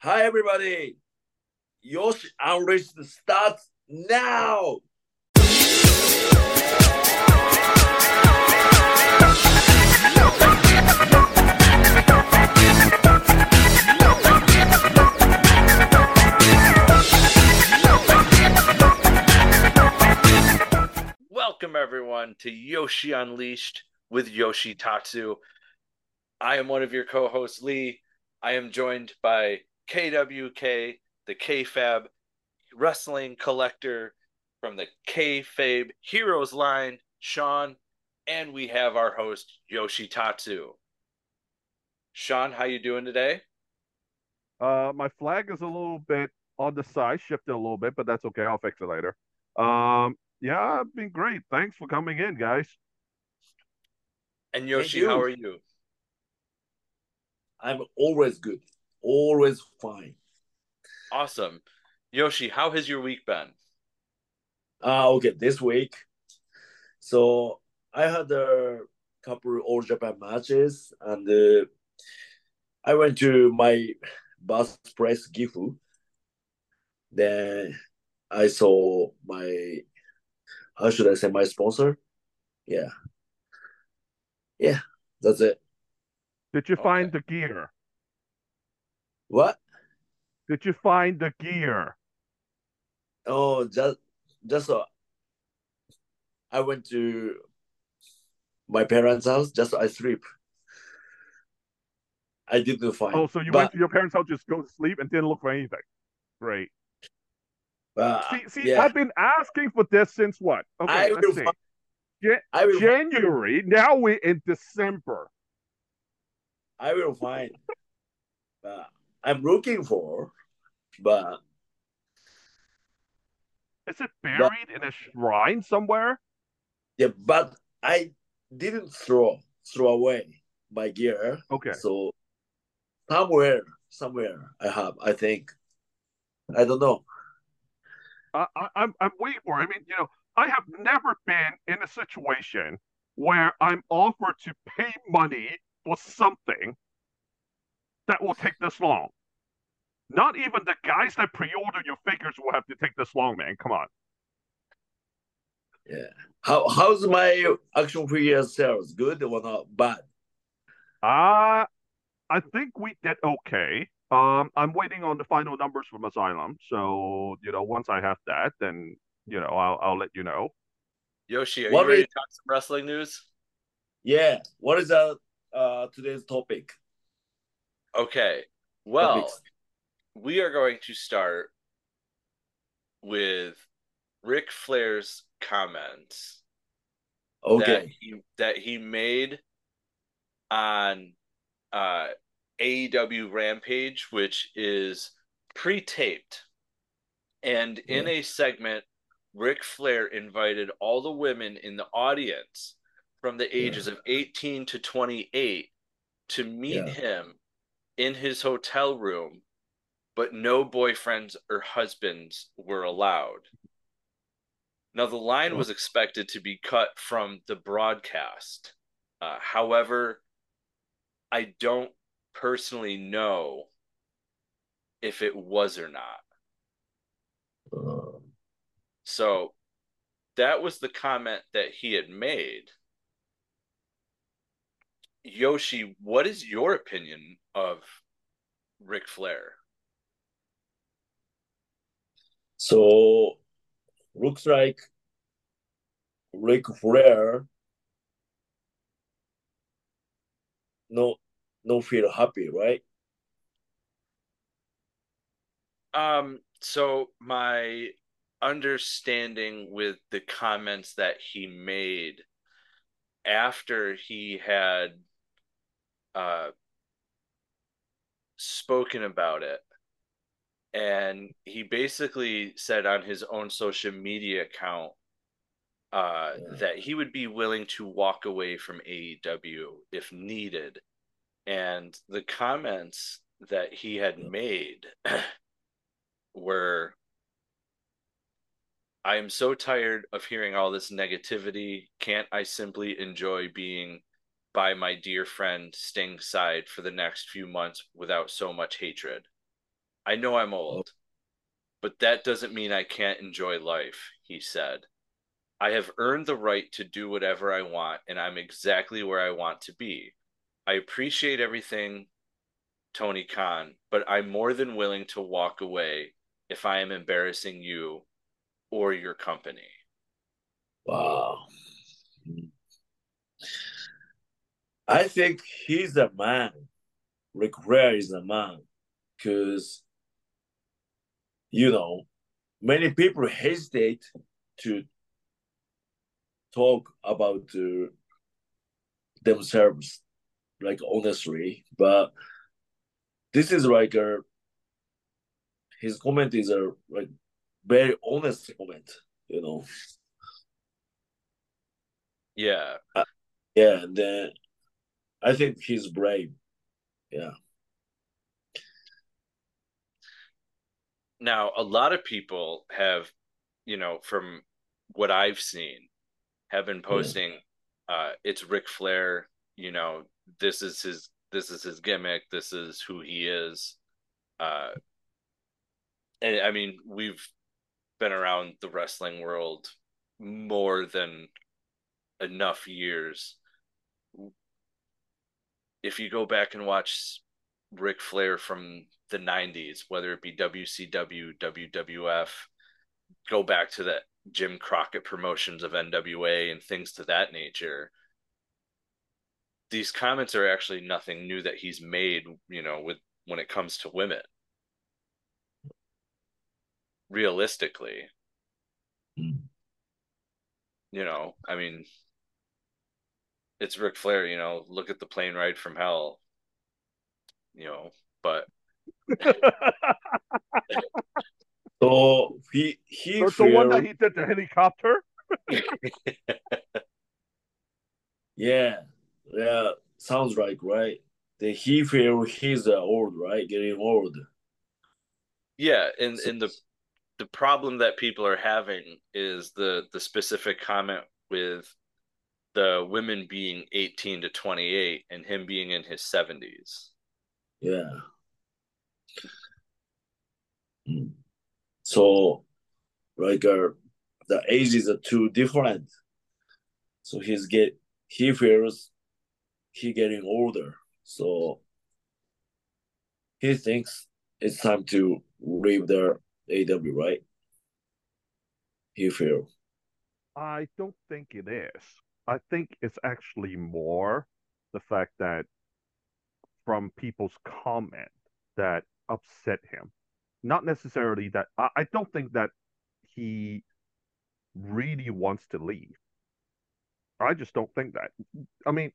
Hi, everybody. Yoshi Unleashed starts now. Welcome everyone to Yoshi Unleashed with Yoshi Tatsu. I am one of your co-hosts, Lee. I am joined by KWK, the KFAB wrestling collector from the KFAB Heroes line, Sean, and we have our host Yoshi Tatsu. Sean, how you doing today? Uh, my flag is a little bit on the side, shifted a little bit, but that's okay. I'll fix it later. Um, yeah, I've been great. Thanks for coming in, guys. And Yoshi, you. how are you? I'm always good, always fine. Awesome. Yoshi, how has your week been? Uh, okay, this week. So I had a couple All Japan matches, and uh, I went to my birthplace, Gifu. Then I saw my, how should I say, my sponsor? Yeah. Yeah, that's it. Did you Okay. find the gear? What? Did you find the gear? Oh, just just uh, I went to my parents' house. Just I sleep. I didn't find. Oh, so you but, went to your parents' house, just go to sleep and didn't look for anything. Great. See, see, yeah, I've been asking for this since what? Okay, I let's see. find- will. January. Now we're in December. I will find. but I'm looking for, but Is it buried in a shrine somewhere? yeah, but I didn't throw throw away my gear. Okay. So somewhere, somewhere I have. I think. I don't know. I, I, I'm I'm waiting for. it. I mean, you know, I have never been in a situation where I'm offered to pay money for something that will take this long. Not even the guys that pre-order your figures will have to take this long, man. Come on. Yeah. How how's my action figure sales? Good or not? Bad? Uh I think we did okay. Um, I'm waiting on the final numbers from Asylum. So, you know, once I have that, then you know, I'll I'll let you know. Yoshi, are What you ready is- to talk some wrestling news? Yeah. What is uh, uh today's topic? Okay. Well, Topics. We are going to start with Ric Flair's comments that Okay. he that he made on uh AEW Rampage, which is pre-taped. And in a segment, Ric Flair invited all the women in the audience from the ages of 18 to 28 to meet Yeah. him in his hotel room, but no boyfriends or husbands were allowed. Now, the line was expected to be cut from the broadcast. Uh, however, I don't personally know if it was or not. So that was the comment that he had made. Yoshi, what is your opinion of Ric Flair? So looks like Ric Flair no no feel happy, right? Um, so my understanding with the comments that he made after he had uh spoken about it and he basically said on his own social media account uh Yeah. that he would be willing to walk away from AEW if needed and the comments that he had made were I am so tired of hearing all this negativity. Can't I simply enjoy being by my dear friend Sting's side for the next few months without so much hatred? I know I'm old, but that doesn't mean I can't enjoy life, he said. I have earned the right to do whatever I want, and I'm exactly where I want to be. I appreciate everything, Tony Khan, but I'm more than willing to walk away if I am embarrassing you or your company. Wow. I think he's a man. Ric Flair is a man because, you know, many people hesitate to talk about uh, themselves like honestly, but this is like a his comment is a like very honest comment, you know. Yeah. Uh, yeah, and then I think he's brave. Yeah. Now, a lot of people have, you know, from what I've seen, have been posting yeah. uh it's Ric Flair, you know, this is his this is his gimmick, this is who he is. Uh and I mean, we've been around the wrestling world more than enough years. If you go back and watch Ric Flair from the 90s, whether it be WCW, WWF, go back to the Jim Crockett promotions of NWA and things to that nature. These comments are actually nothing new that he's made, you know, with when it comes to women. Realistically. Mm. You know, I mean, it's Ric Flair, you know, look at the plane ride from hell. You know, but so he he the one that he did the helicopter. yeah, yeah, sounds like right. The he feel he's uh, old, right? Getting old. Yeah, and so, and the the problem that people are having is the the specific comment with the women being 18 to 28 and him being in his 70s. Yeah. Hmm. So, like, uh, the ages are too different. So he's get he feels he getting older. So he thinks it's time to leave the AW, right? He feel. I don't think it is. I think it's actually more the fact that from people's comment that upset him. Not necessarily that I, I don't think that he really wants to leave. I just don't think that. I mean,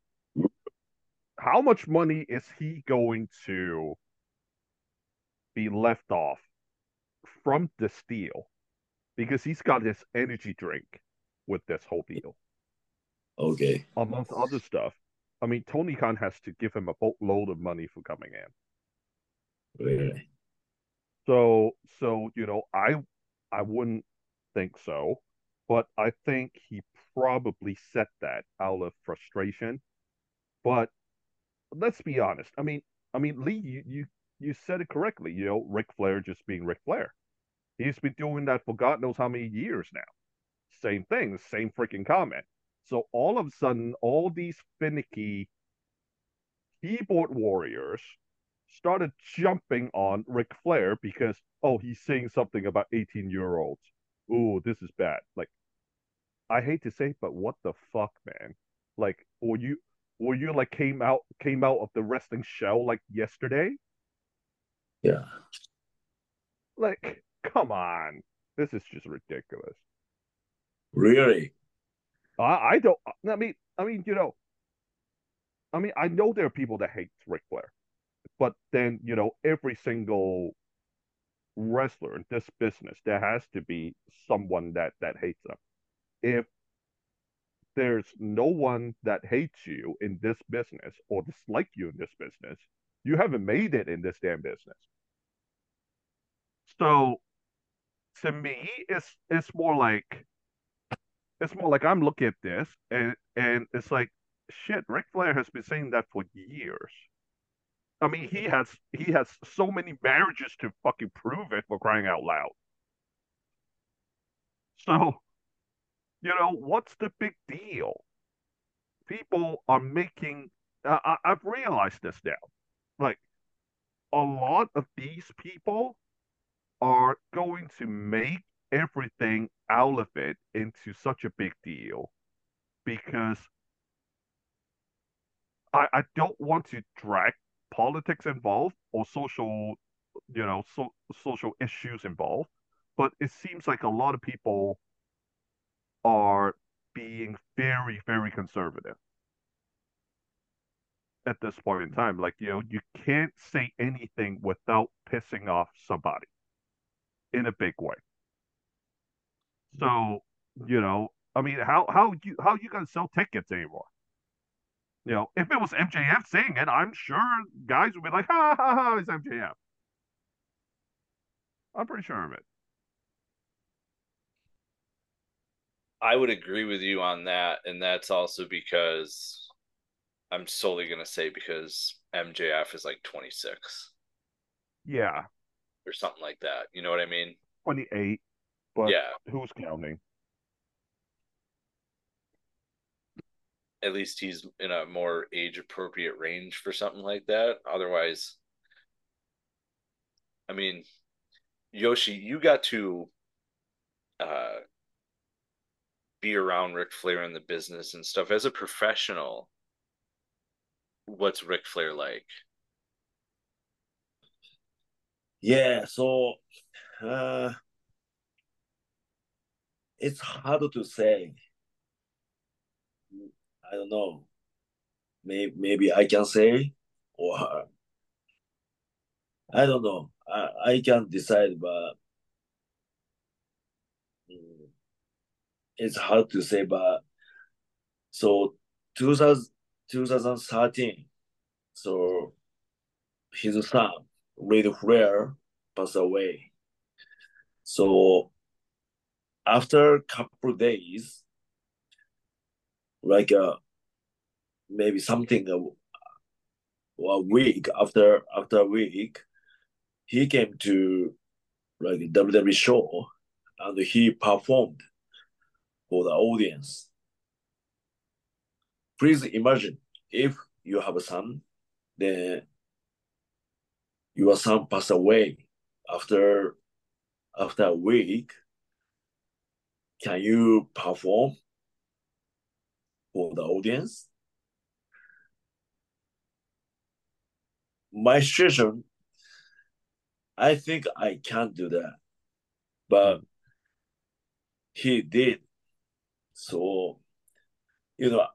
how much money is he going to be left off from this deal? Because he's got this energy drink with this whole deal. Okay. Amongst other stuff. I mean, Tony Khan has to give him a boatload of money for coming in. Really? So, so you know, I, I wouldn't think so, but I think he probably said that out of frustration. But let's be honest. I mean, I mean, Lee, you you you said it correctly. You know, Ric Flair just being Ric Flair. He's been doing that for God knows how many years now. Same thing, same freaking comment. So all of a sudden, all these finicky keyboard warriors started jumping on Ric Flair because, oh, he's saying something about 18 year olds. Ooh, this is bad. Like, I hate to say, but what the fuck, man? Like, were you were you like came out came out of the wrestling shell like yesterday? Yeah. Like, come on. This is just ridiculous. Really? I, I don't. I mean, I mean, you know, I mean, I know there are people that hate Ric Flair, but then you know, every single wrestler in this business, there has to be someone that that hates them. If there's no one that hates you in this business or dislike you in this business, you haven't made it in this damn business. So, to me, it's it's more like it's more like I'm looking at this and and it's like shit. Ric Flair has been saying that for years. I mean, he has he has so many marriages to fucking prove it for crying out loud. So, you know, what's the big deal? People are making. Uh, I, I've realized this now. Like, a lot of these people are going to make everything out of it into such a big deal because I, I don't want to drag politics involved or social, you know, so, social issues involved, but it seems like a lot of people are being very, very conservative at this point in time. Like, you know, you can't say anything without pissing off somebody in a big way. So, you know, I mean, how how you how you gonna sell tickets anymore? You know, if it was MJF saying it, I'm sure guys would be like, ha ha ha, it's MJF. I'm pretty sure of it. I would agree with you on that, and that's also because I'm solely gonna say because MJF is like 26. Yeah. Or something like that. You know what I mean? 28. But yeah. who's counting? At least he's in a more age appropriate range for something like that. Otherwise, I mean, Yoshi, you got to uh, be around Ric Flair in the business and stuff as a professional. What's Ric Flair like? Yeah, so uh, it's hard to say. I don't know. Maybe maybe I can say, or I don't know. I I can't decide, but mm, it's hard to say. But so 2000, 2013, so his son Ric Flair passed away. So after a couple days, like uh, maybe something a, a week after after a week, he came to like WWE show and he performed for the audience. Please imagine if you have a son, then your son passed away after after a week can you perform for the audience? My situation, I think I can't do that, but hmm. he did. So, you know,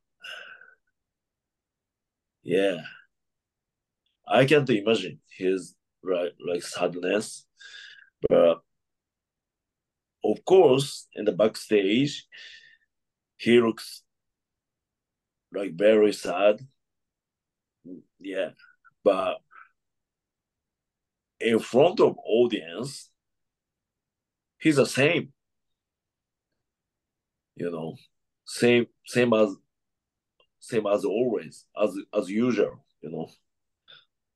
yeah, I can't imagine his right like sadness, but of course, in the backstage, he looks like very sad. Yeah, but in front of audience, he's the same. You know, same same as same as always, as as usual. You know,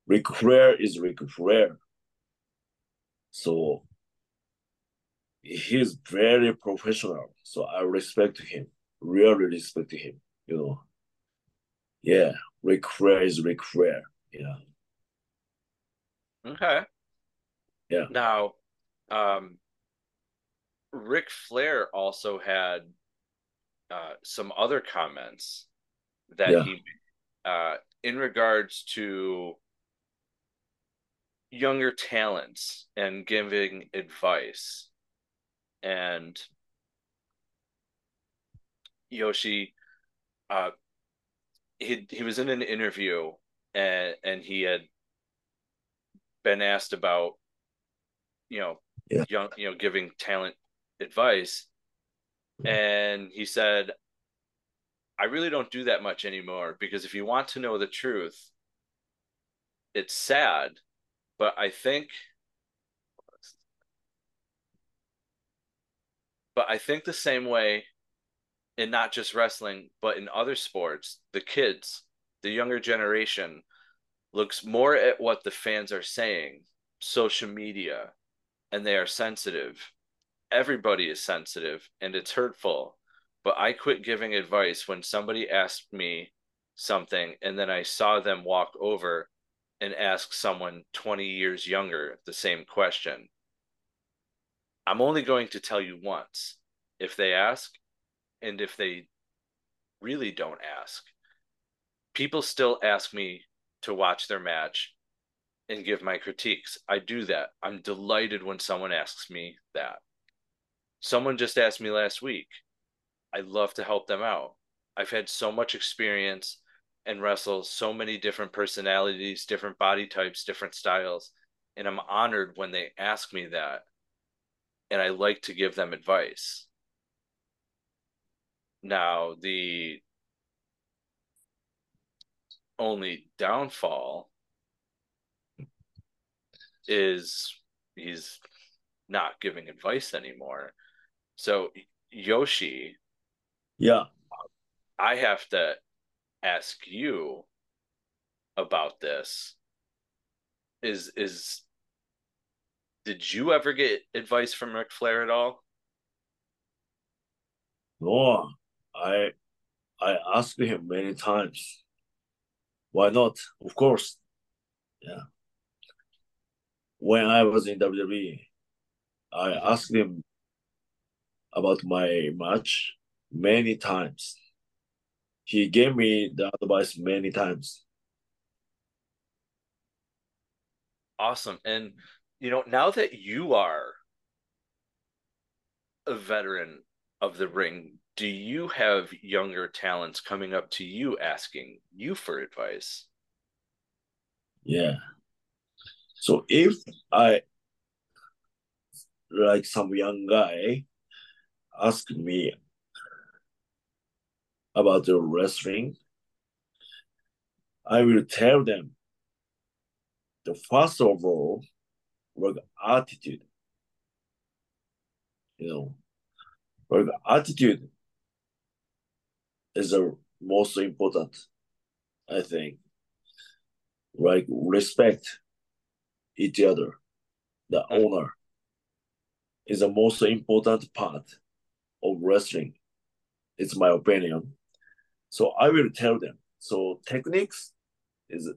Ric Flair is Ric Flair. So he's very professional. So I respect him, really respect him, you know. Yeah, Ric Flair is Ric Flair. Yeah. Okay. Yeah. Now, um, Ric Flair also had uh, some other comments that yeah. he, uh, in regards to younger talents and giving advice and Yoshi, uh, he he was in an interview and and he had been asked about, you know, yeah. young, you know, giving talent advice, and he said, "I really don't do that much anymore because if you want to know the truth, it's sad, but I think." But I think the same way in not just wrestling, but in other sports, the kids, the younger generation, looks more at what the fans are saying, social media, and they are sensitive. Everybody is sensitive and it's hurtful. But I quit giving advice when somebody asked me something and then I saw them walk over and ask someone 20 years younger the same question. I'm only going to tell you once if they ask and if they really don't ask. People still ask me to watch their match and give my critiques. I do that. I'm delighted when someone asks me that. Someone just asked me last week. I love to help them out. I've had so much experience and wrestle so many different personalities, different body types, different styles. And I'm honored when they ask me that. And I like to give them advice. Now, the only downfall is he's not giving advice anymore. So Yoshi, yeah, I have to ask you about this. Is is did you ever get advice from Ric Flair at all? No, I I asked him many times. Why not? Of course. Yeah. When I was in WWE, I asked him about my match many times. He gave me the advice many times. Awesome. And you know, now that you are a veteran of the ring, do you have younger talents coming up to you asking you for advice? Yeah. So if I like some young guy ask me about the wrestling, I will tell them the first of all work attitude. You know, work attitude is the most important, I think. Like respect each other, the mm. owner is the most important part of wrestling. It's my opinion. So I will tell them. So techniques is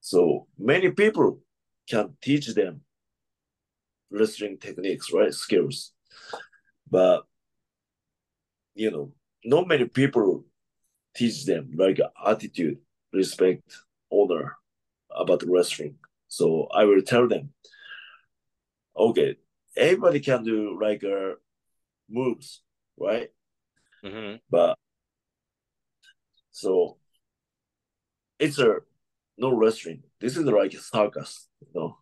so many people can teach them wrestling techniques, right? Skills. But you know, not many people teach them like attitude, respect, honor about wrestling. So I will tell them, okay, everybody can do like uh, moves, right? Mm-hmm. But so it's a no wrestling. This is like a circus, you know.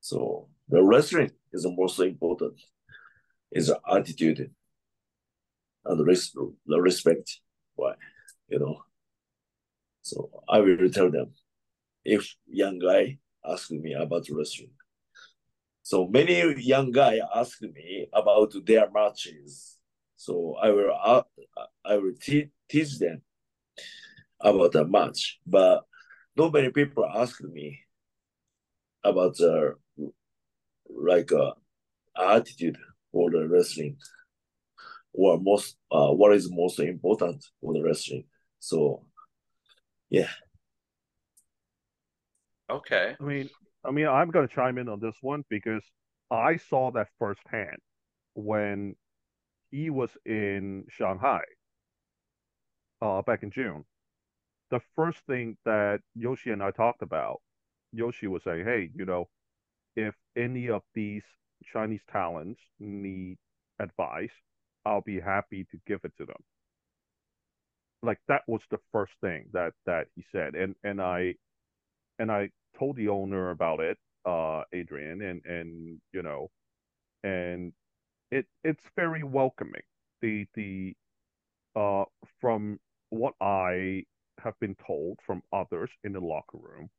So the wrestling is the most important. Is the attitude and the, res- the respect. Why, you know. So I will tell them if young guy asking me about wrestling. So many young guy ask me about their matches. So I will uh, I will te- teach them about the match, but not many people ask me about the like uh, attitude for the wrestling or most uh, what is most important for the wrestling. So yeah. Okay. I mean, I mean, I'm going to chime in on this one because I saw that firsthand when he was in Shanghai uh, back in June. The first thing that Yoshi and I talked about, Yoshi was saying, "Hey, you know, if any of these Chinese talents need advice, I'll be happy to give it to them." Like that was the first thing that that he said, and and I and I told the owner about it, uh, Adrian, and and you know, and it it's very welcoming. The the uh from what I have been told from others in the locker room,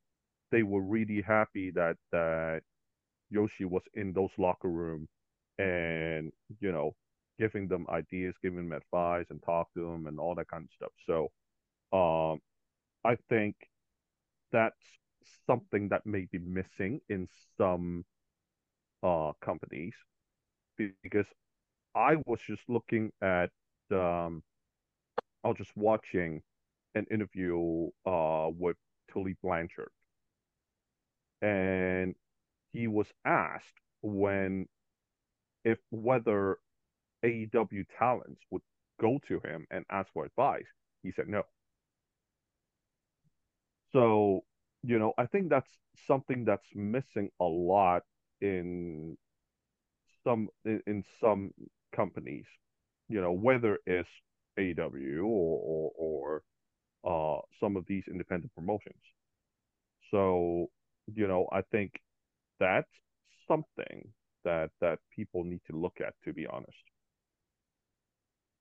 they were really happy that that Yoshi was in those locker room and you know giving them ideas, giving them advice, and talk to them and all that kind of stuff. So, um, I think that's something that may be missing in some uh companies because I was just looking at um I was just watching an interview uh with Tully Blanchard and he was asked when if whether AEW talents would go to him and ask for advice. He said no. So, you know, I think that's something that's missing a lot in some in, in some companies. You know, whether it's AEW or or, or uh, some of these independent promotions. So, you know, I think that's something that that people need to look at to be honest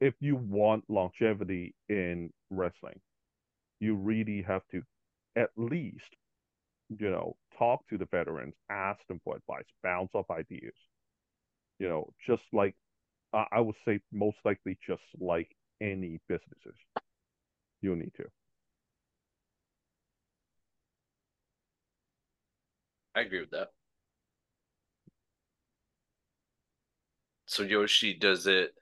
if you want longevity in wrestling you really have to at least you know talk to the veterans ask them for advice bounce off ideas. You know just like uh, i would say most likely just like any businesses you need to. I agree with that. So Yoshi, does it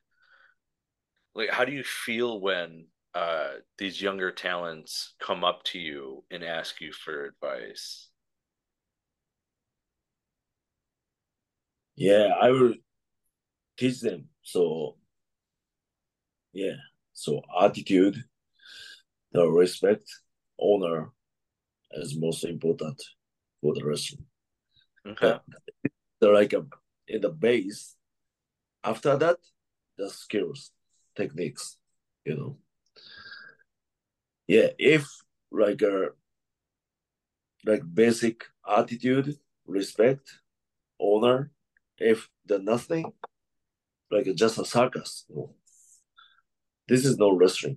like how do you feel when uh these younger talents come up to you and ask you for advice? Yeah, I will teach them. So yeah, so attitude, the respect, honor is most important for the wrestling. Okay. They're like a, in the base after that the skills techniques you know. Yeah if like a uh, like basic attitude respect honor if the nothing like just a circus this is no wrestling.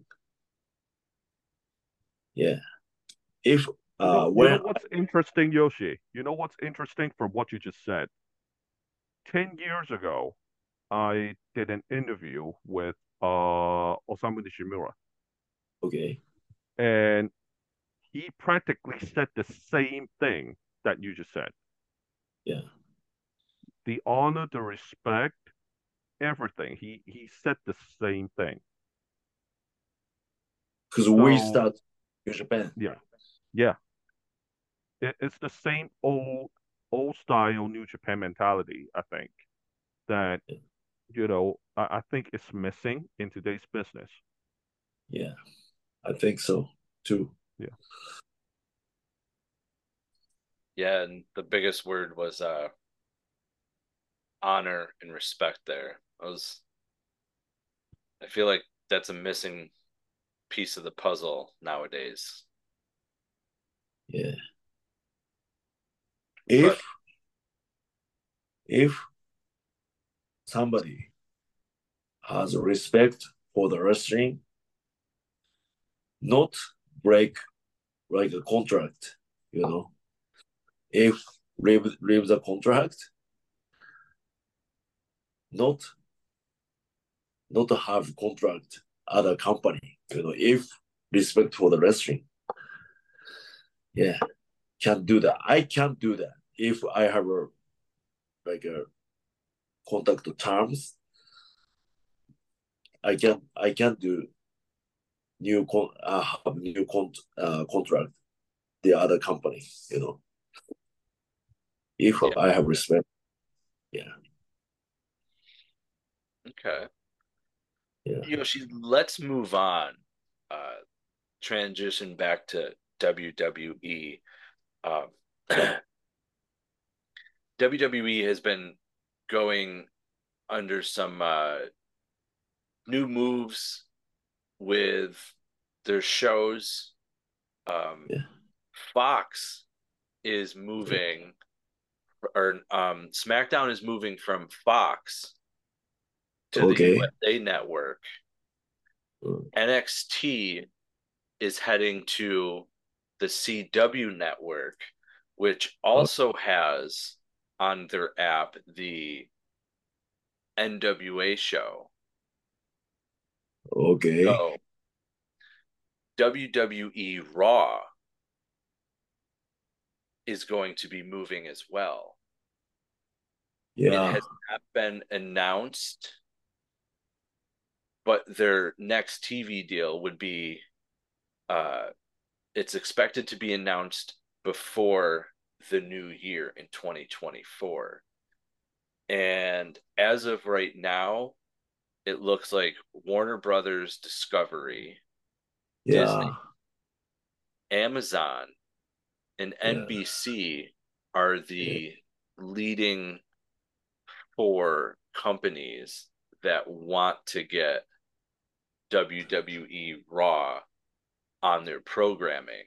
Yeah. If uh you when know what's interesting yoshi? You know what's interesting from what you just said? 10 years ago I did an interview with uh, Osamu Nishimura. Okay. And he practically said the same thing that you just said. Yeah. The honor, the respect, everything. He he said the same thing. Because so, we start in Japan. Yeah. Yeah. It, it's the same old old style New Japan mentality, I think. That yeah you know, I, I think it's missing in today's business. Yeah, I think so too. Yeah. Yeah, and the biggest word was uh honor and respect there. I was I feel like that's a missing piece of the puzzle nowadays. Yeah. If but, if somebody has respect for the wrestling, not break like a contract, you know. If leave leave the contract, not not have contract other company, you know, if respect for the wrestling. Yeah, can't do that. I can't do that if I have a like a contact terms, I can I can do new con uh, new con uh, contract the other company, you know. If yeah. I have respect, yeah. Okay. Yeah. Yoshi, let's move on. Uh, transition back to WWE. Um, WWE has been going under some uh, new moves with their shows. Um, yeah. Fox is moving, or um, SmackDown is moving from Fox to okay. the USA Network. Mm. NXT is heading to the CW Network, which also has on their app the NWA show. Okay. So WWE Raw is going to be moving as well. Yeah. It has not been announced, but their next TV deal would be uh it's expected to be announced before the new year in 2024. And as of right now, it looks like Warner Brothers Discovery, yeah. Disney, Amazon, and Yeah. NBC are the leading four companies that want to get WWE Raw on their programming.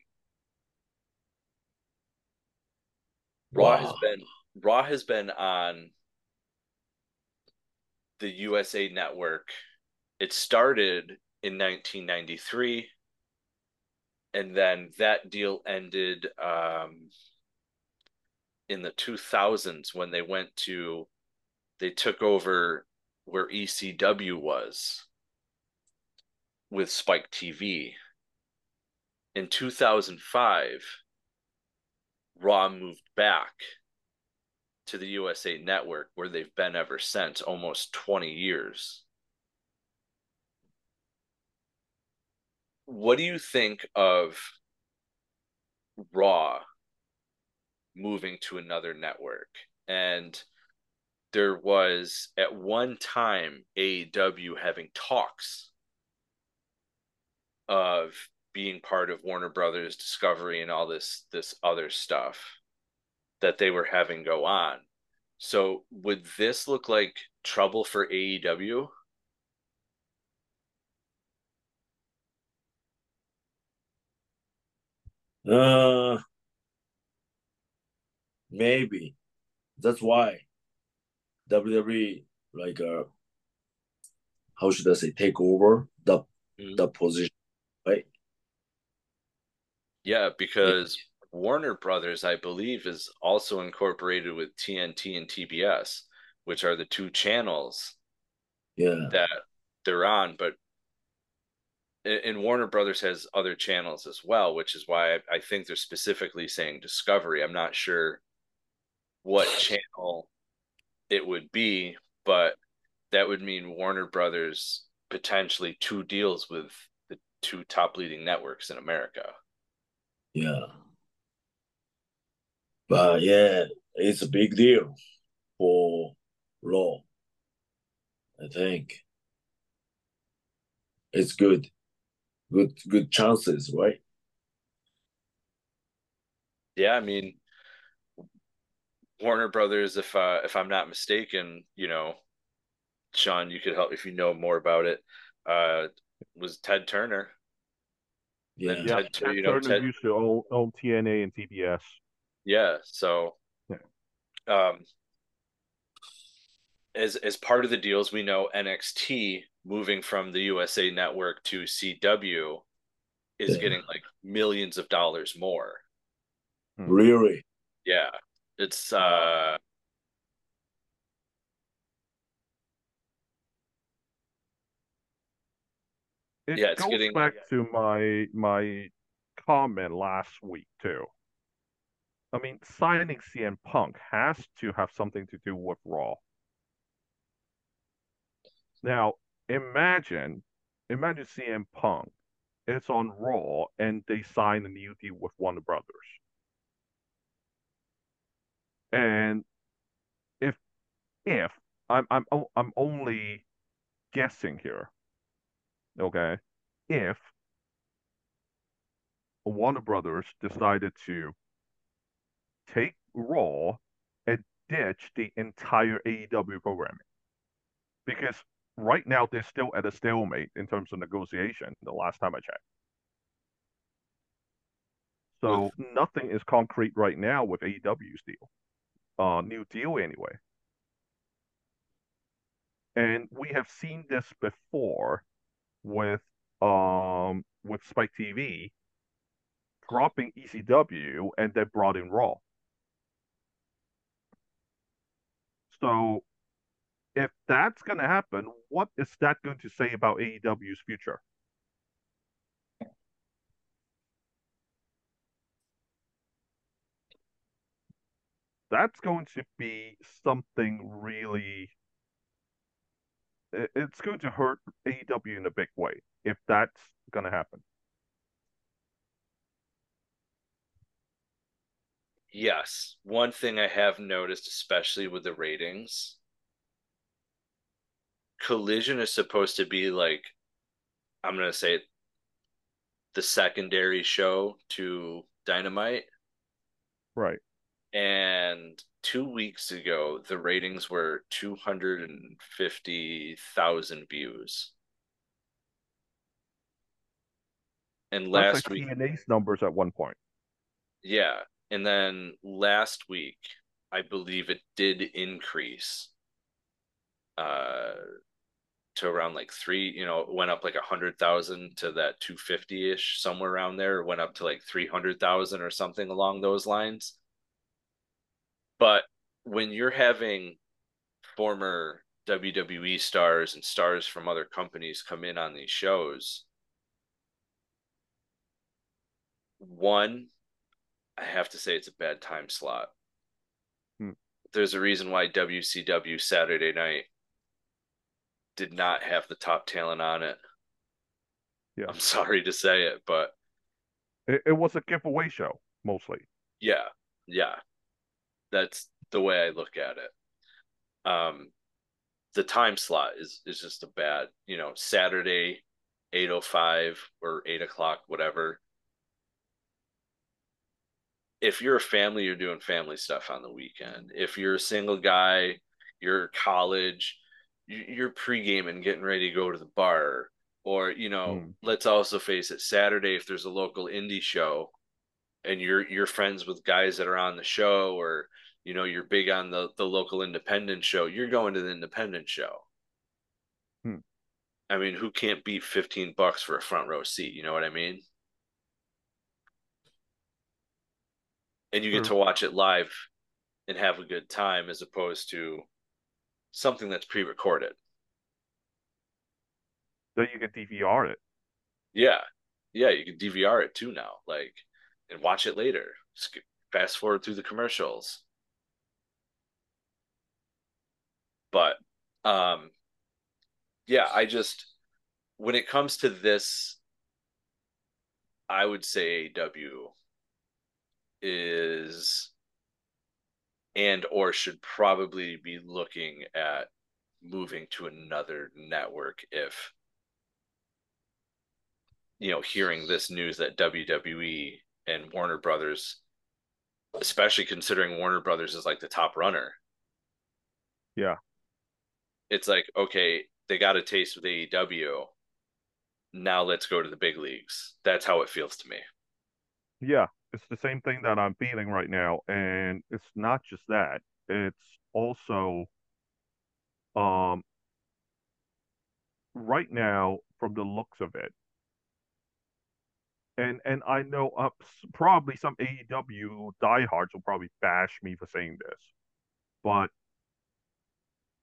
Raw has been Raw has been on the USA Network. It started in 1993, and then that deal ended um, in the 2000s when they went to they took over where ECW was with Spike TV. In 2005, Raw moved back to the USA Network, where they've been ever since, almost 20 years. What do you think of Raw moving to another network? And there was at one time AEW having talks of being part of Warner Brothers Discovery and all this this other stuff that they were having go on. So would this look like trouble for AEW? Uh, maybe. That's why WWE like uh how should I say take over the Mhm. the position, right? Yeah, because Warner Brothers, I believe, is also incorporated with TNT and TBS, which are the two channels Yeah. that they're on. But and Warner Brothers has other channels as well, which is why I, I think they're specifically saying Discovery. I'm not sure what channel it would be, but that would mean Warner Brothers potentially two deals with the two top leading networks in America. Yeah. But yeah, it's a big deal for Raw. I think it's good. Good good chances, right? Yeah, I mean Warner Brothers, if uh, if I'm not mistaken, you know, Sean, you could help if you know more about it. Uh, was Ted Turner? Yeah. Yeah, Ted, Ted you know, Turner Ted, used to own, own TNA and TBS. Yeah. So, um, as as part of the deals, we know NXT moving from the USA Network to CW is Yeah. getting like millions of dollars more. Really? Yeah, it's uh, It Yeah, it's goes getting- back to my my comment last week too. I mean, signing CM Punk has to have something to do with Raw. Now, imagine, imagine CM Punk is on Raw and they sign a new deal with Warner Brothers. And if if I'm I'm o- I'm only guessing here, okay, if Warner Brothers decided to take Raw and ditch the entire AEW programming. Because right now they're still at a stalemate in terms of negotiation, the last time I checked. So nothing is concrete right now with AEW's deal. Uh new deal anyway. And we have seen this before with um with Spike TV dropping ECW and they brought in Raw. So if that's going to happen, what is that going to say about AEW's future? That's going to be something really. It's going to hurt AEW in a big way if that's going to happen. Yes. One thing I have noticed, especially with the ratings, Collision is supposed to be like, I'm going to say it, the secondary show to Dynamite. Right. And two weeks ago, the ratings were 250,000 views. And last like week, TNA's numbers at one point. Yeah. And then last week, I believe it did increase uh to around like three, you know, went up like a hundred thousand to that 250 ish, somewhere around there. Went up to like 300,000 or something along those lines. But when you're having former WWE stars and stars from other companies come in on these shows, one, I have to say it's a bad time slot. Hmm. There's a reason why WCW Saturday night did not have the top talent on it. Yeah. I'm sorry to say it, but it, it was a giveaway show mostly. Yeah, yeah. That's the way I look at it. Um the time slot is is just a bad, you know, Saturday, 805 or 8 o'clock, whatever. If you're a family, you're doing family stuff on the weekend. If you're a single guy, you're college, you're pre-gaming, getting ready to go to the bar, or you know, Mm. let's also face it, Saturday if there's a local indie show, and you're you're friends with guys that are on the show, or you know, you're big on the the local independent show, you're going to the independent show. Hmm. I mean, who can't beat 15 bucks for a front row seat? You know what I mean? And you get to watch it live and have a good time as opposed to something that's pre-recorded. so you can DVR it. Yeah. Yeah, you can DVR it too now, like and watch it later. Skip, fast forward through the commercials. But um yeah, I just when it comes to this I would say AEW is and or should probably be looking at moving to another network if you know hearing this news that WWE and Warner Brothers especially considering Warner Brothers is like the top runner. Yeah. it's like okay they got a taste with AEW now let's go to the big leagues. That's how it feels to me. Yeah, it's the same thing that I'm feeling right now, and it's not just that. It's also, um, right now from the looks of it, and and I know uh, probably some AEW diehards will probably bash me for saying this, but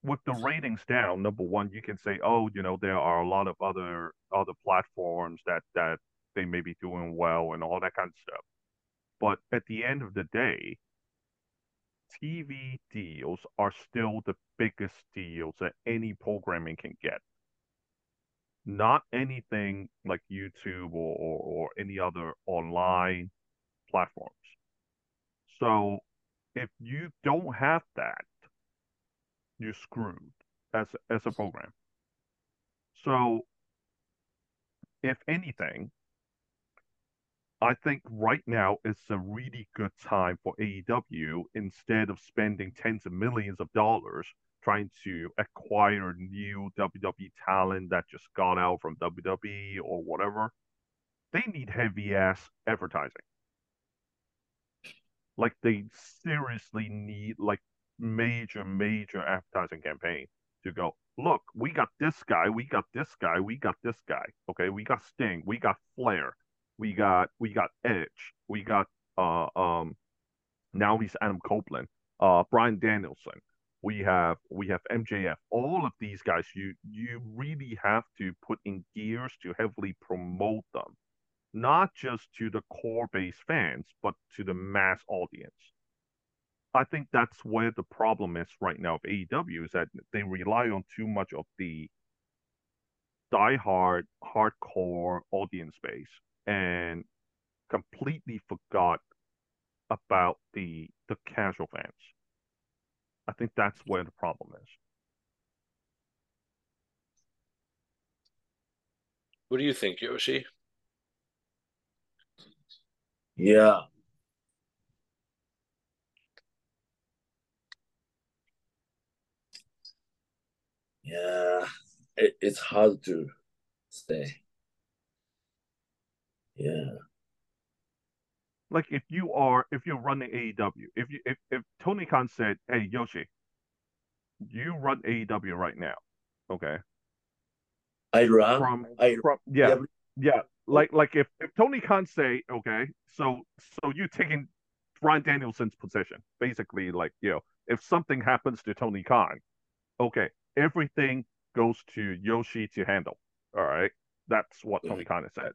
with the ratings down, number one, you can say, oh, you know, there are a lot of other other platforms that that they may be doing well and all that kind of stuff. But at the end of the day, TV deals are still the biggest deals that any programming can get. Not anything like YouTube or, or, or any other online platforms. So if you don't have that, you're screwed as as a program. So if anything, I think right now is a really good time for AEW instead of spending tens of millions of dollars trying to acquire new WWE talent that just got out from WWE or whatever. They need heavy ass advertising. Like they seriously need like major, major advertising campaign to go, look, we got this guy, we got this guy, we got this guy. Okay, we got Sting, we got Flair, we got we got Edge, we got uh um now he's Adam Copeland, uh Bryan Danielson. We have we have MJF. All of these guys, you you really have to put in gears to heavily promote them, not just to the core base fans, but to the mass audience. I think that's where the problem is right now of AEW is that they rely on too much of the diehard, hardcore audience base and completely forgot about the the casual fans. I think that's where the problem is. What do you think, Yoshi? Yeah. Yeah, it, it's hard to say. Yeah. Like if you are if you're running AEW, if you if, if Tony Khan said, Hey Yoshi, you run AEW right now, okay? I run. From I from yeah, yeah, yeah. Like like if, if Tony Khan say, okay, so so you taking Bryan Danielson's position, basically like, you know, if something happens to Tony Khan, okay, everything goes to Yoshi to handle. All right. That's what Tony Khan has said.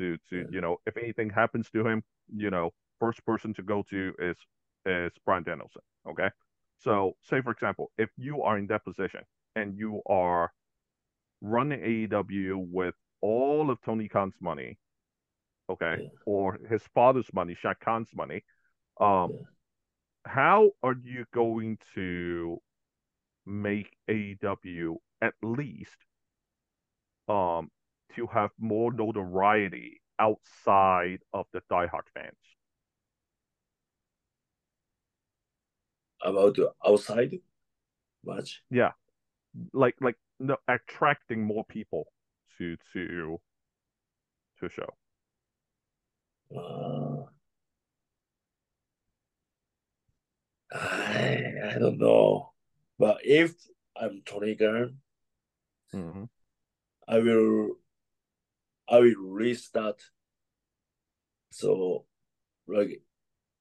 To to you know, if anything happens to him, you know, first person to go to is is Bryan Danielson. Okay. So say for example, if you are in that position and you are running AEW with all of Tony Khan's money, okay, Yeah. or his father's money, Shad Khan's money, um, Yeah. how are you going to make AEW at least um to have more notoriety outside of the diehard fans? about the outside match. Yeah, like like no, attracting more people to to to show. Uh, I I don't know, but if I'm Tony Khan, Mm-hmm. I will I will restart. So like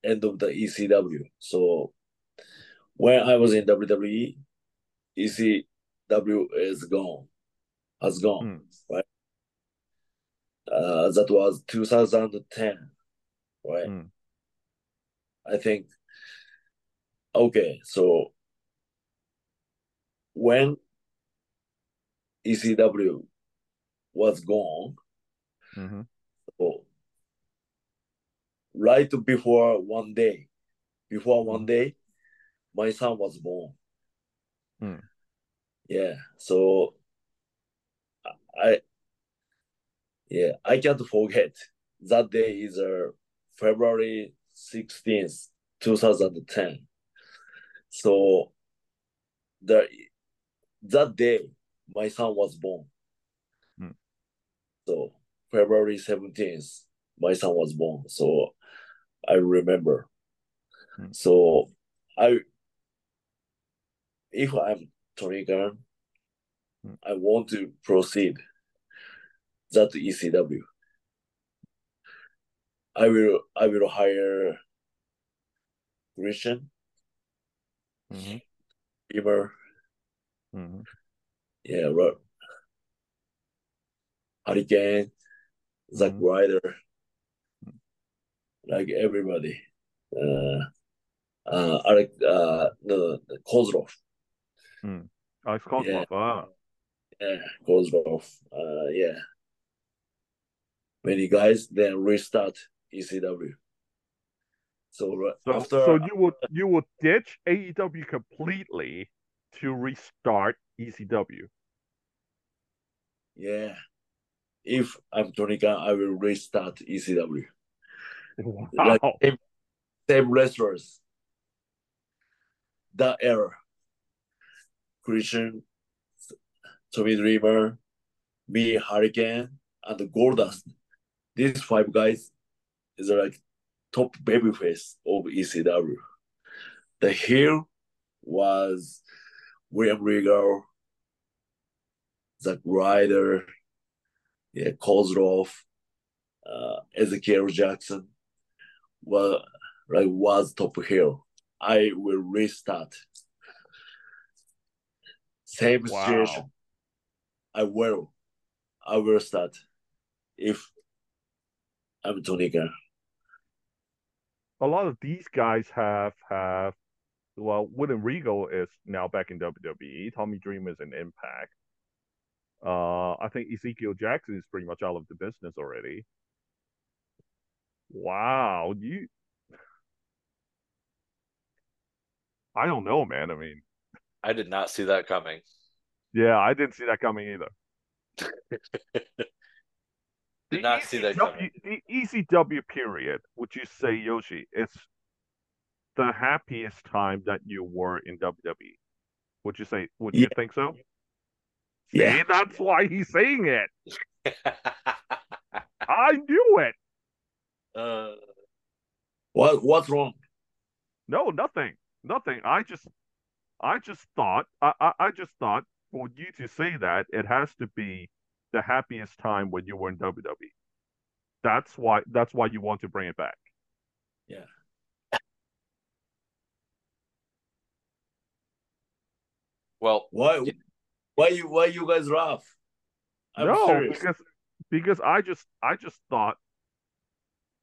end of the ECW. So when I was in WWE, ECW is gone, has gone. Mm. Uh, that was 2010, right? Mm. I think. Okay, so when ECW was gone, Mm-hmm. so right before one day, before one Mhm. day, my son was born. Hmm. Yeah, so I, yeah, I can't forget that day is uh, February 16th, 2010. So the that day my son was born. Hmm. So February 17th, my son was born. So I remember. Hmm. So I if I'm Tony Khan, Hmm. I want to proceed that ECW. I will I will hire Christian, Mm-hmm. Dreamer, Mm-hmm. yeah, right. Hurricane, Zack Mhm. Ryder, like everybody. Uh, uh, Alec, uh, no, Kozlov, Alex Kozlov. Ah. yeah, Kozlov, uh, yeah. Many guys then restart ECW. So right So, after so you would you would ditch AEW completely to restart ECW. yeah, if I'm Tony Khan, I will restart ECW. Wow. Like same, same wrestlers. That era. Christian, Tommy Dreamer, me, Hurricane, and Goldust. These five guys is like top babyface of ECW. The heel was William Regal, Zack Ryder, yeah, Kozlov, uh, Ezekiel Jackson. Well, like was top heel. I will restart. Same Wow. situation. I will. I will start if I'm Tony Khan. a lot of these guys have have well, William Regal is now back in WWE. Tommy Dreamer is in Impact. Uh, I think Ezekiel Jackson is pretty much out of the business already. Wow, you. I don't know, man. I mean, I did not see that coming. Yeah, I didn't see that coming either. did not ECW, see that coming. The ECW period, would you say, Yoshi, it's the happiest time that you were in WWE? Would you say? Would yeah. you think so? Yeah, that's why he's saying it. I knew it. Uh, what what's wrong? No, nothing, nothing. I just, I just thought, I, I, I just thought for you to say that it has to be the happiest time when you were in WWE. That's why. That's why you want to bring it back. Yeah. Well, why? Why you? Why you guys laugh? I'm no, serious. because because I just I just thought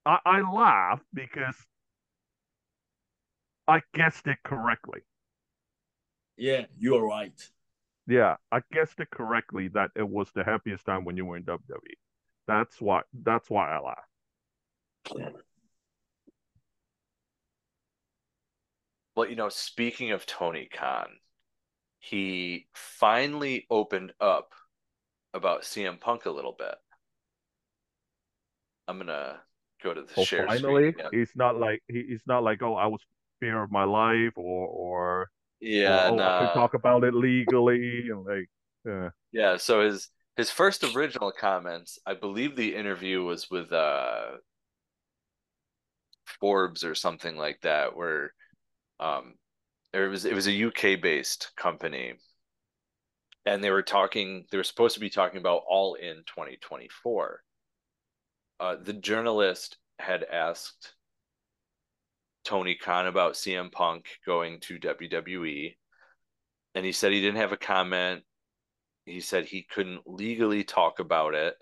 I, I laughed because I guessed it correctly. Yeah, you're right. Yeah, I guessed it correctly that it was the happiest time when you were in WWE. That's why. That's why I laughed. Well, you know, speaking of Tony Khan, he finally opened up about CM Punk a little bit. I'm gonna go to the oh, share. Finally, screen. he's not like he, he's not like oh I was fear of my life or or yeah, or, oh, nah. I talk about it legally and like yeah. Yeah, so his his first original comments, I believe the interview was with uh Forbes or something like that, where um it was it was a UK based company, and they were talking. They were supposed to be talking about All In 2024. Uh, the journalist had asked Tony Khan about CM Punk going to WWE, and he said he didn't have a comment. He said he couldn't legally talk about it.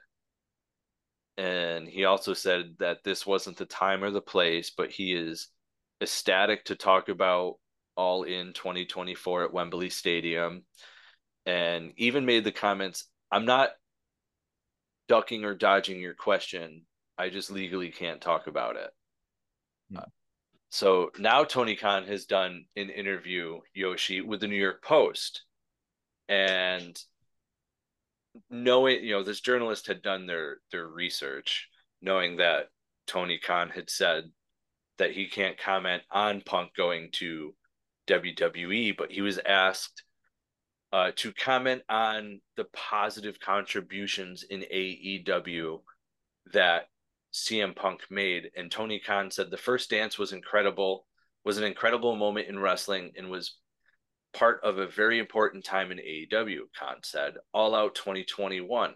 And he also said that this wasn't the time or the place, but he is ecstatic to talk about all in 2024 at Wembley Stadium and even made the comments I'm not ducking or dodging your question. I just legally can't talk about it. Hmm. Uh, so now Tony Khan has done an interview, Yoshi, with the New York Post. And knowing, you know, this journalist had done their their research, knowing that Tony Khan had said that he can't comment on Punk going to WWE, but he was asked uh, to comment on the positive contributions in AEW that CM Punk made. And Tony Khan said the first dance was incredible, was an incredible moment in wrestling, and was part of a very important time in AEW, Khan said. All Out 2021,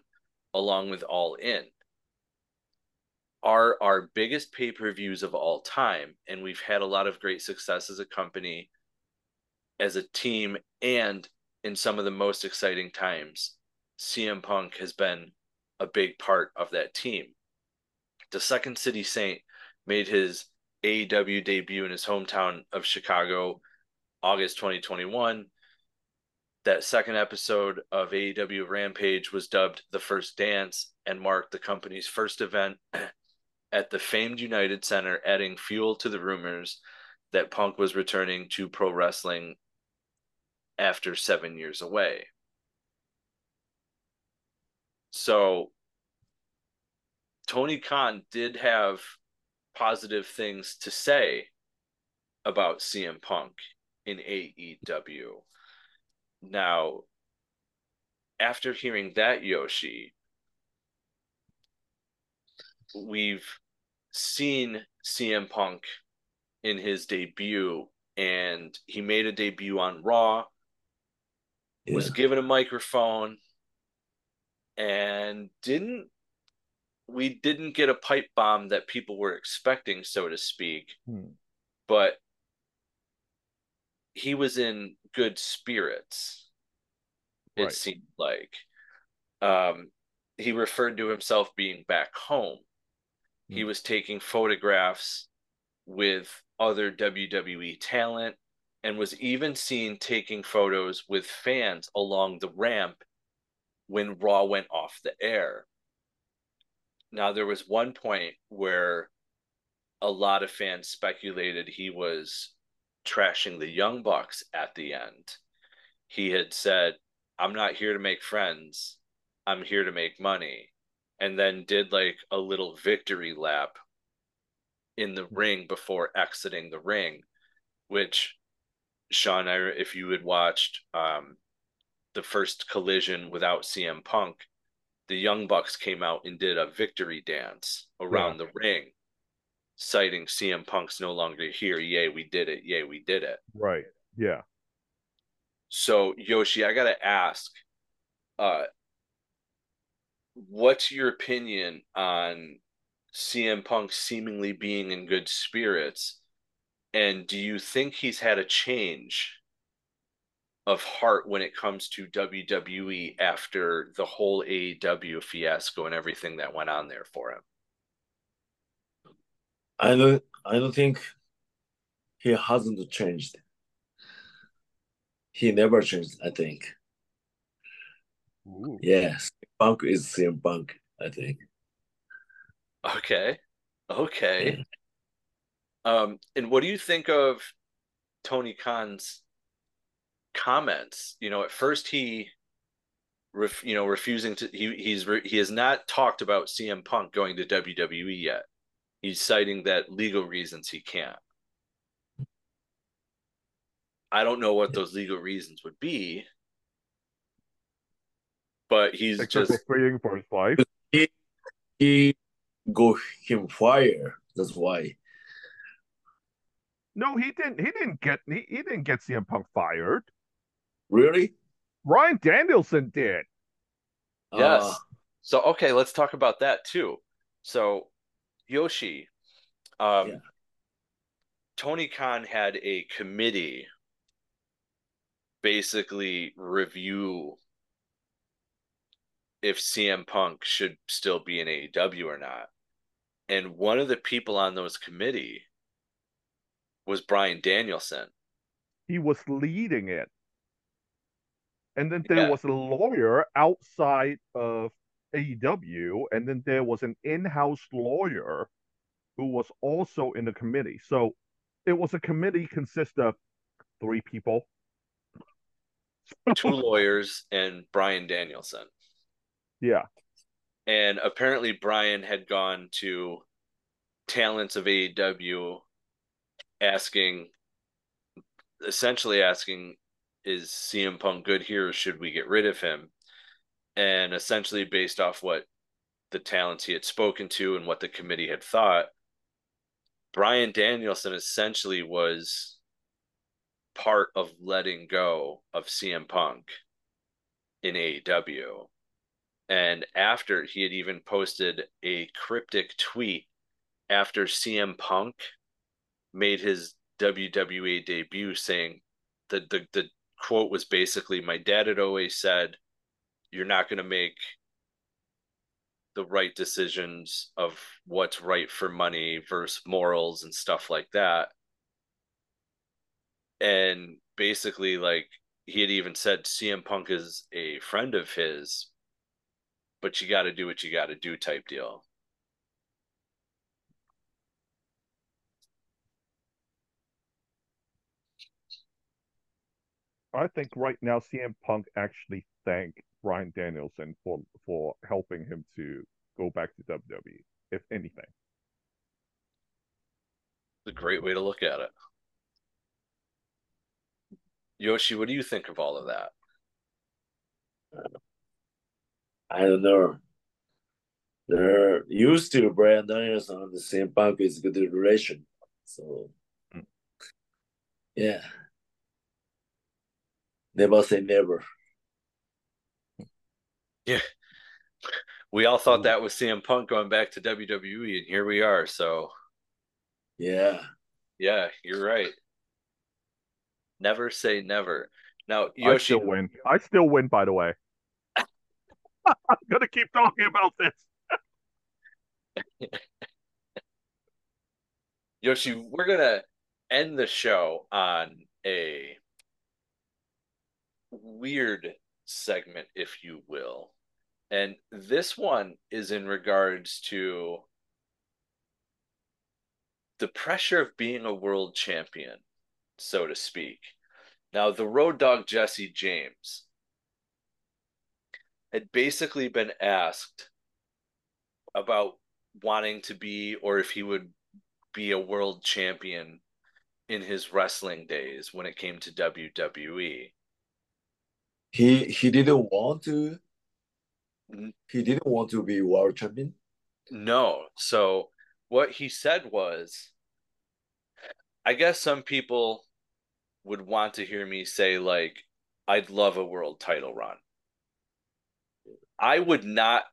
along with All In, are our biggest pay per views of all time. And we've had a lot of great success as a company as a team and in some of the most exciting times, CM Punk has been a big part of that team. The Second City Saint made his AEW debut in his hometown of Chicago, August 2021. That second episode of AEW Rampage was dubbed The First Dance and marked the company's first event at the famed United Center, adding fuel to the rumors that Punk was returning to pro wrestling after seven years away. So Tony Khan did have positive things to say about CM Punk in AEW. Now, after hearing that, Yoshi, we've seen CM Punk in his debut, and he made a debut on Raw yeah. was given a microphone and didn't we didn't get a pipe bomb that people were expecting so to speak hmm. but he was in good spirits it right. seemed like um he referred to himself being back home hmm. he was taking photographs with other WWE talent and was even seen taking photos with fans along the ramp when Raw went off the air. Now, there was one point where a lot of fans speculated he was trashing the Young Bucks at the end. He had said, I'm not here to make friends, I'm here to make money. And then did like a little victory lap in the hmm. ring before exiting the ring, which Sean, if you had watched um, the first collision without CM Punk, the Young Bucks came out and did a victory dance around yeah. the ring, citing CM Punk's no longer here. Yay, we did it. Yay, we did it. Right. Yeah. So Yoshi, I gotta ask, uh, what's your opinion on CM Punk seemingly being in good spirits? And do you think he's had a change of heart when it comes to WWE after the whole AEW fiasco and everything that went on there for him? I don't I don't think he hasn't changed. He never changed, I think. Ooh. Yes. Punk is CM Punk, I think. Okay. Okay. Yeah. Um, and what do you think of Tony Khan's comments? You know, at first he, ref, you know, refusing to. He he's re, he has not talked about CM Punk going to WWE yet. He's citing that legal reasons he can't. I don't know what those legal reasons would be, but he's Except just waiting for his wife. He, he go him fire. That's why. No, he didn't. He didn't get. He, he didn't get CM Punk fired. Really? Ryan Danielson did. Yes. Uh, so okay, let's talk about that too. So Yoshi, um, yeah. Tony Khan had a committee basically review if CM Punk should still be in AEW or not. And one of the people on those committee was Bryan Danielson. He was leading it. And then there yeah. was a lawyer outside of AEW, and then there was an in-house lawyer who was also in the committee. So it was a committee consist of three people. Two lawyers and Bryan Danielson. Yeah. And apparently Bryan had gone to talents of AEW asking essentially asking is CM Punk good here or should we get rid of him? And essentially based off what the talents he had spoken to and what the committee had thought, Bryan Danielson essentially was part of letting go of CM Punk in AEW. And after he had even posted a cryptic tweet after CM Punk made his WWE debut saying the, the, the quote was basically my dad had always said you're not going to make the right decisions of what's right for money versus morals and stuff like that and basically like he had even said CM Punk is a friend of his but you got to do what you got to do type deal. I think right now CM Punk actually thanked Bryan Danielson for for helping him to go back to WWE, if anything. It's a great way to look at it. Yoshi, what do you think of all of that? I don't know. They're used to Bryan Danielson on the same punk is good relation. So mm. yeah. Never say never. Yeah. We all thought mm. that was CM Punk going back to WWE, and here we are. So yeah. Yeah, you're right. Never say never. Now Yoshi I still win. I still win, by the way. I'm gonna keep talking about this. Yoshi, we're gonna end the show on a weird segment, if you will. And this one is in regards to the pressure of being a world champion, so to speak. Now, the Road Dogg Jesse James had basically been asked about wanting to be or if he would be a world champion in his wrestling days when it came to WWE. He he didn't want to. He didn't want to be world champion. No. So what he said was, I guess some people would want to hear me say like, I'd love a world title run. I would not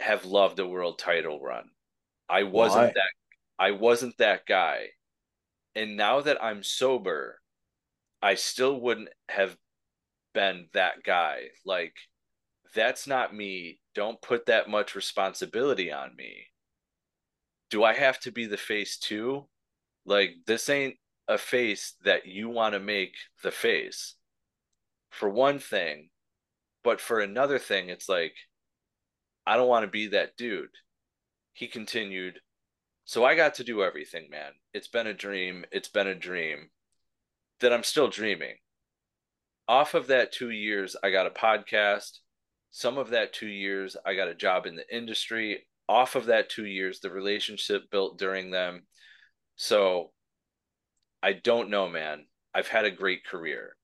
have loved a world title run. I wasn't Why? that I wasn't that guy. And now that I'm sober, I still wouldn't have been that guy. Like that's not me. Don't put that much responsibility on me. Do I have to be the face too? Like this ain't a face that you want to make the face. For one thing, but for another thing, it's like, I don't want to be that dude. He continued, So I got to do everything, man. It's been a dream. It's been a dream that I'm still dreaming. Off of that two years, I got a podcast. Some of that two years, I got a job in the industry. Off of that two years, the relationship built during them. So I don't know, man. I've had a great career.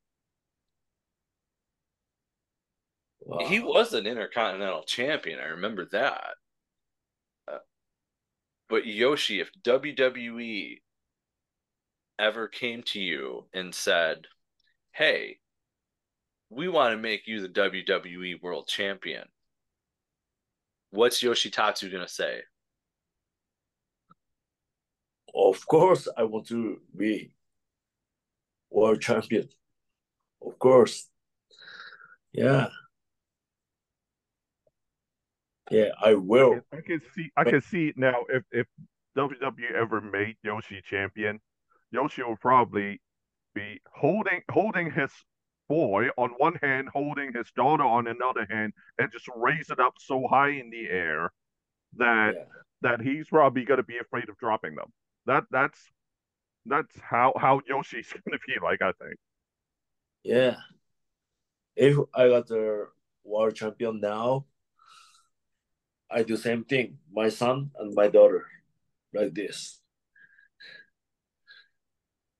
Wow. He was an intercontinental champion. I remember that. Uh, but Yoshi, if WWE ever came to you and said, "Hey, we want to make you the WWE World Champion," what's Yoshitatsu gonna say? Of course, I want to be world champion. Of course, yeah. Yeah, I will. I can see. I can see now. If if WWE ever made Yoshi champion, Yoshi will probably be holding holding his boy on one hand, holding his daughter on another hand, and just raise it up so high in the air that yeah. that he's probably gonna be afraid of dropping them. That that's that's how how Yoshi's gonna be like. I think. Yeah. If I got the world champion now, I do same thing. My son and my daughter, like this.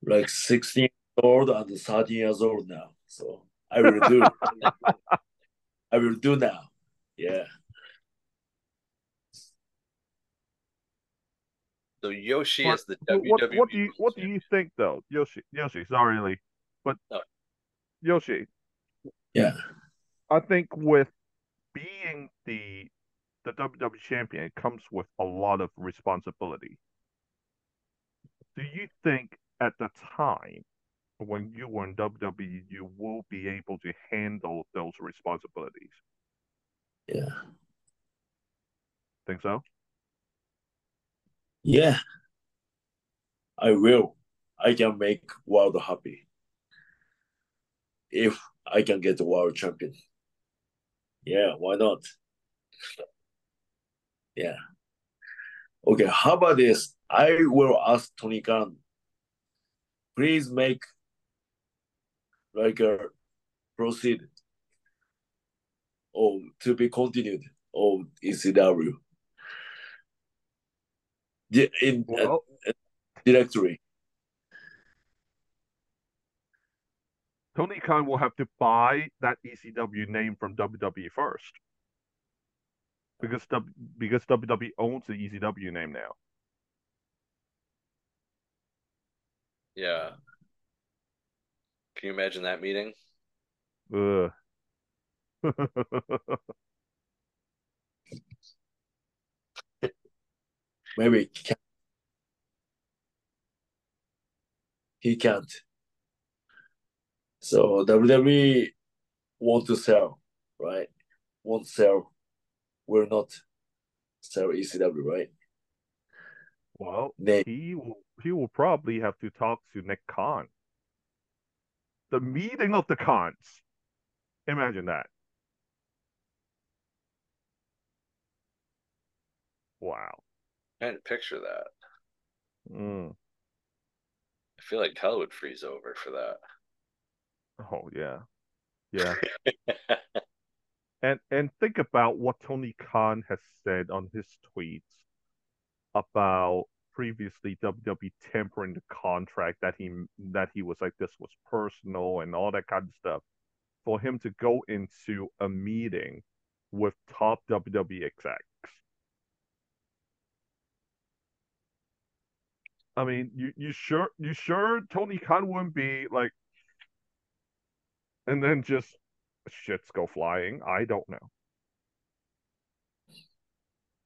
Like 16 years old and 13 years old now. So I will do. I will do now. Yeah. So Yoshi what, is the what, WWE. What do you What do you think though, Yoshi? Yoshi, sorry, Lee, but no. Yoshi. Yeah. I think with being the the WWE champion comes with a lot of responsibility. Do you think at the time when you were in WWE, you will be able to handle those responsibilities? Yeah. Think so? Yeah. I will. I can make world happy. If I can get the world champion. Yeah, why not? Yeah. Okay, how about this? I will ask Tony Khan, please make like a proceed or to be continued on ECW. In well, uh, directory. Tony Khan will have to buy that ECW name from WWE first because w, because WWE owns the ECW name now. Yeah. Can you imagine that meeting? Ugh. Maybe he can't. He can't. So WWE want to sell, right? Want to sell will not sell ECW, right? Well, name. he will he will probably have to talk to Nick Khan. The meeting of the Khans. Imagine that. Wow. Trying to picture that. Mm. I feel like hell would freeze over for that. Oh yeah. Yeah. and and think about what Tony Khan has said on his tweets about previously WWE tempering the contract that he that he was like this was personal and all that kind of stuff. For him to go into a meeting with top WWE execs. I mean, you, you sure you sure Tony Khan wouldn't be like and then just shits go flying? I don't know.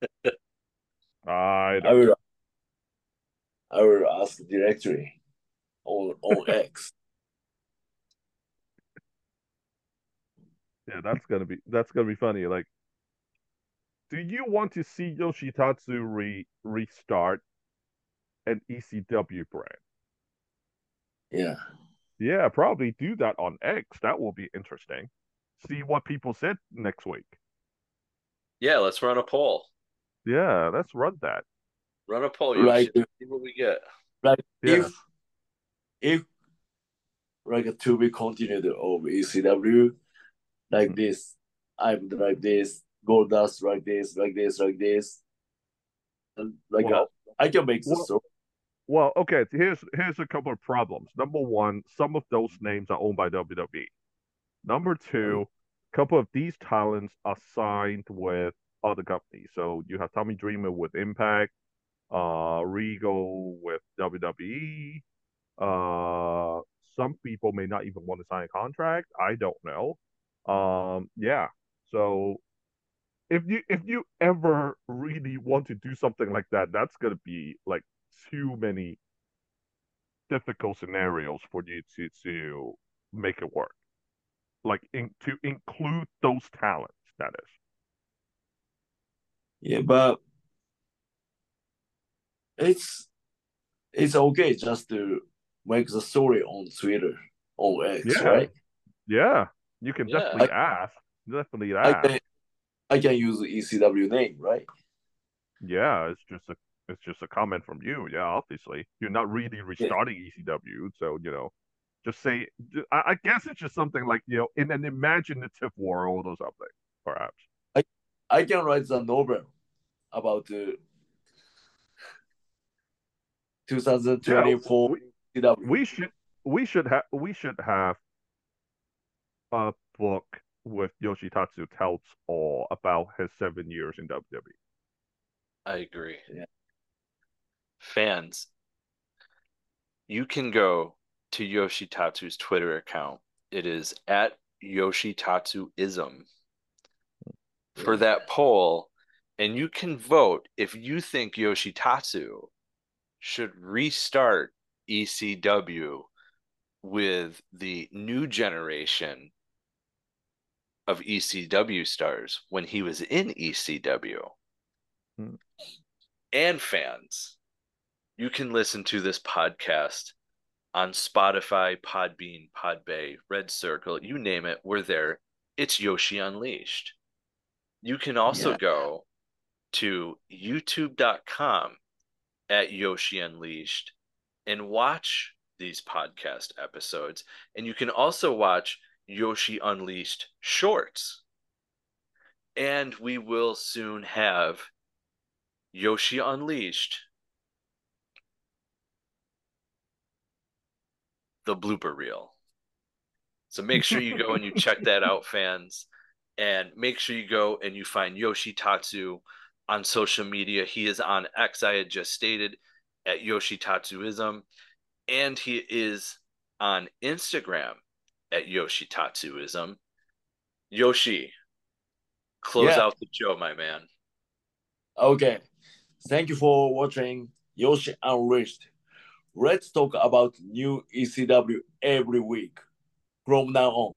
I I don't will I will ask the directory on on X. Yeah, that's gonna be that's gonna be funny. Like, do you want to see Yoshitatsu re restart an ECW brand? Yeah. Yeah, probably do that on X. That will be interesting. See what people said next week. Yeah, let's run a poll. Yeah, let's run that. Run a poll. Like Yoshi. See what like Yeah. if if like to be continued of ECW like Mhm. this, I'm like this, Goldust like this, like this, like this. And like Well- uh, I can make the well- story. Well, okay. Here's here's a couple of problems. Number one, some of those names are owned by WWE. Number two, a couple of these talents are signed with other companies. So you have Tommy Dreamer with Impact, uh, Regal with WWE. Uh, some people may not even want to sign a contract. I don't know. Um, yeah. So if you if you ever really want to do something like that, that's gonna be like too many difficult scenarios for you to to make it work. Like in, to include those talents, that is. Yeah, but it's it's okay just to make the story on Twitter on X, Yeah. right? Yeah, you can Yeah. definitely ask. Definitely I ask. can I can use the ECW name, right? Yeah, it's just a it's just a comment from you. Yeah, obviously you're not really restarting ECW, so you know, just say. I, I guess it's just something like you know, in an imaginative world or something, perhaps. I I can write the novel about the 2024 we, we should we should have we should have a book with Yoshitatsu tells all about his seven years in WWE. I agree. Yeah. Fans, you can go to Yoshitatsu's Twitter account. It is at Yoshitatsuism for that poll, and you can vote if you think Yoshitatsu should restart ECW with the new generation of ECW stars when he was in ECW. Hmm. And fans, you can listen to this podcast on Spotify, Podbean, Podbay, Red Circle, you name it, we're there. It's Yoshi Unleashed. You can also Yeah. go to youtube.com at Yoshi Unleashed and watch these podcast episodes. And you can also watch Yoshi Unleashed shorts. And we will soon have Yoshi Unleashed, the blooper reel. So make sure you go and you check that out, fans. And make sure you go and you find Yoshi Tatsu on social media. He is on X, I had just stated, at Yoshi Tatsuism. And he is on Instagram at Yoshi Tatsuism. Yoshi, close Yeah. out the show, my man. Okay. Thank you for watching Yoshi Unleashed. Let's talk about new ECW every week from now on.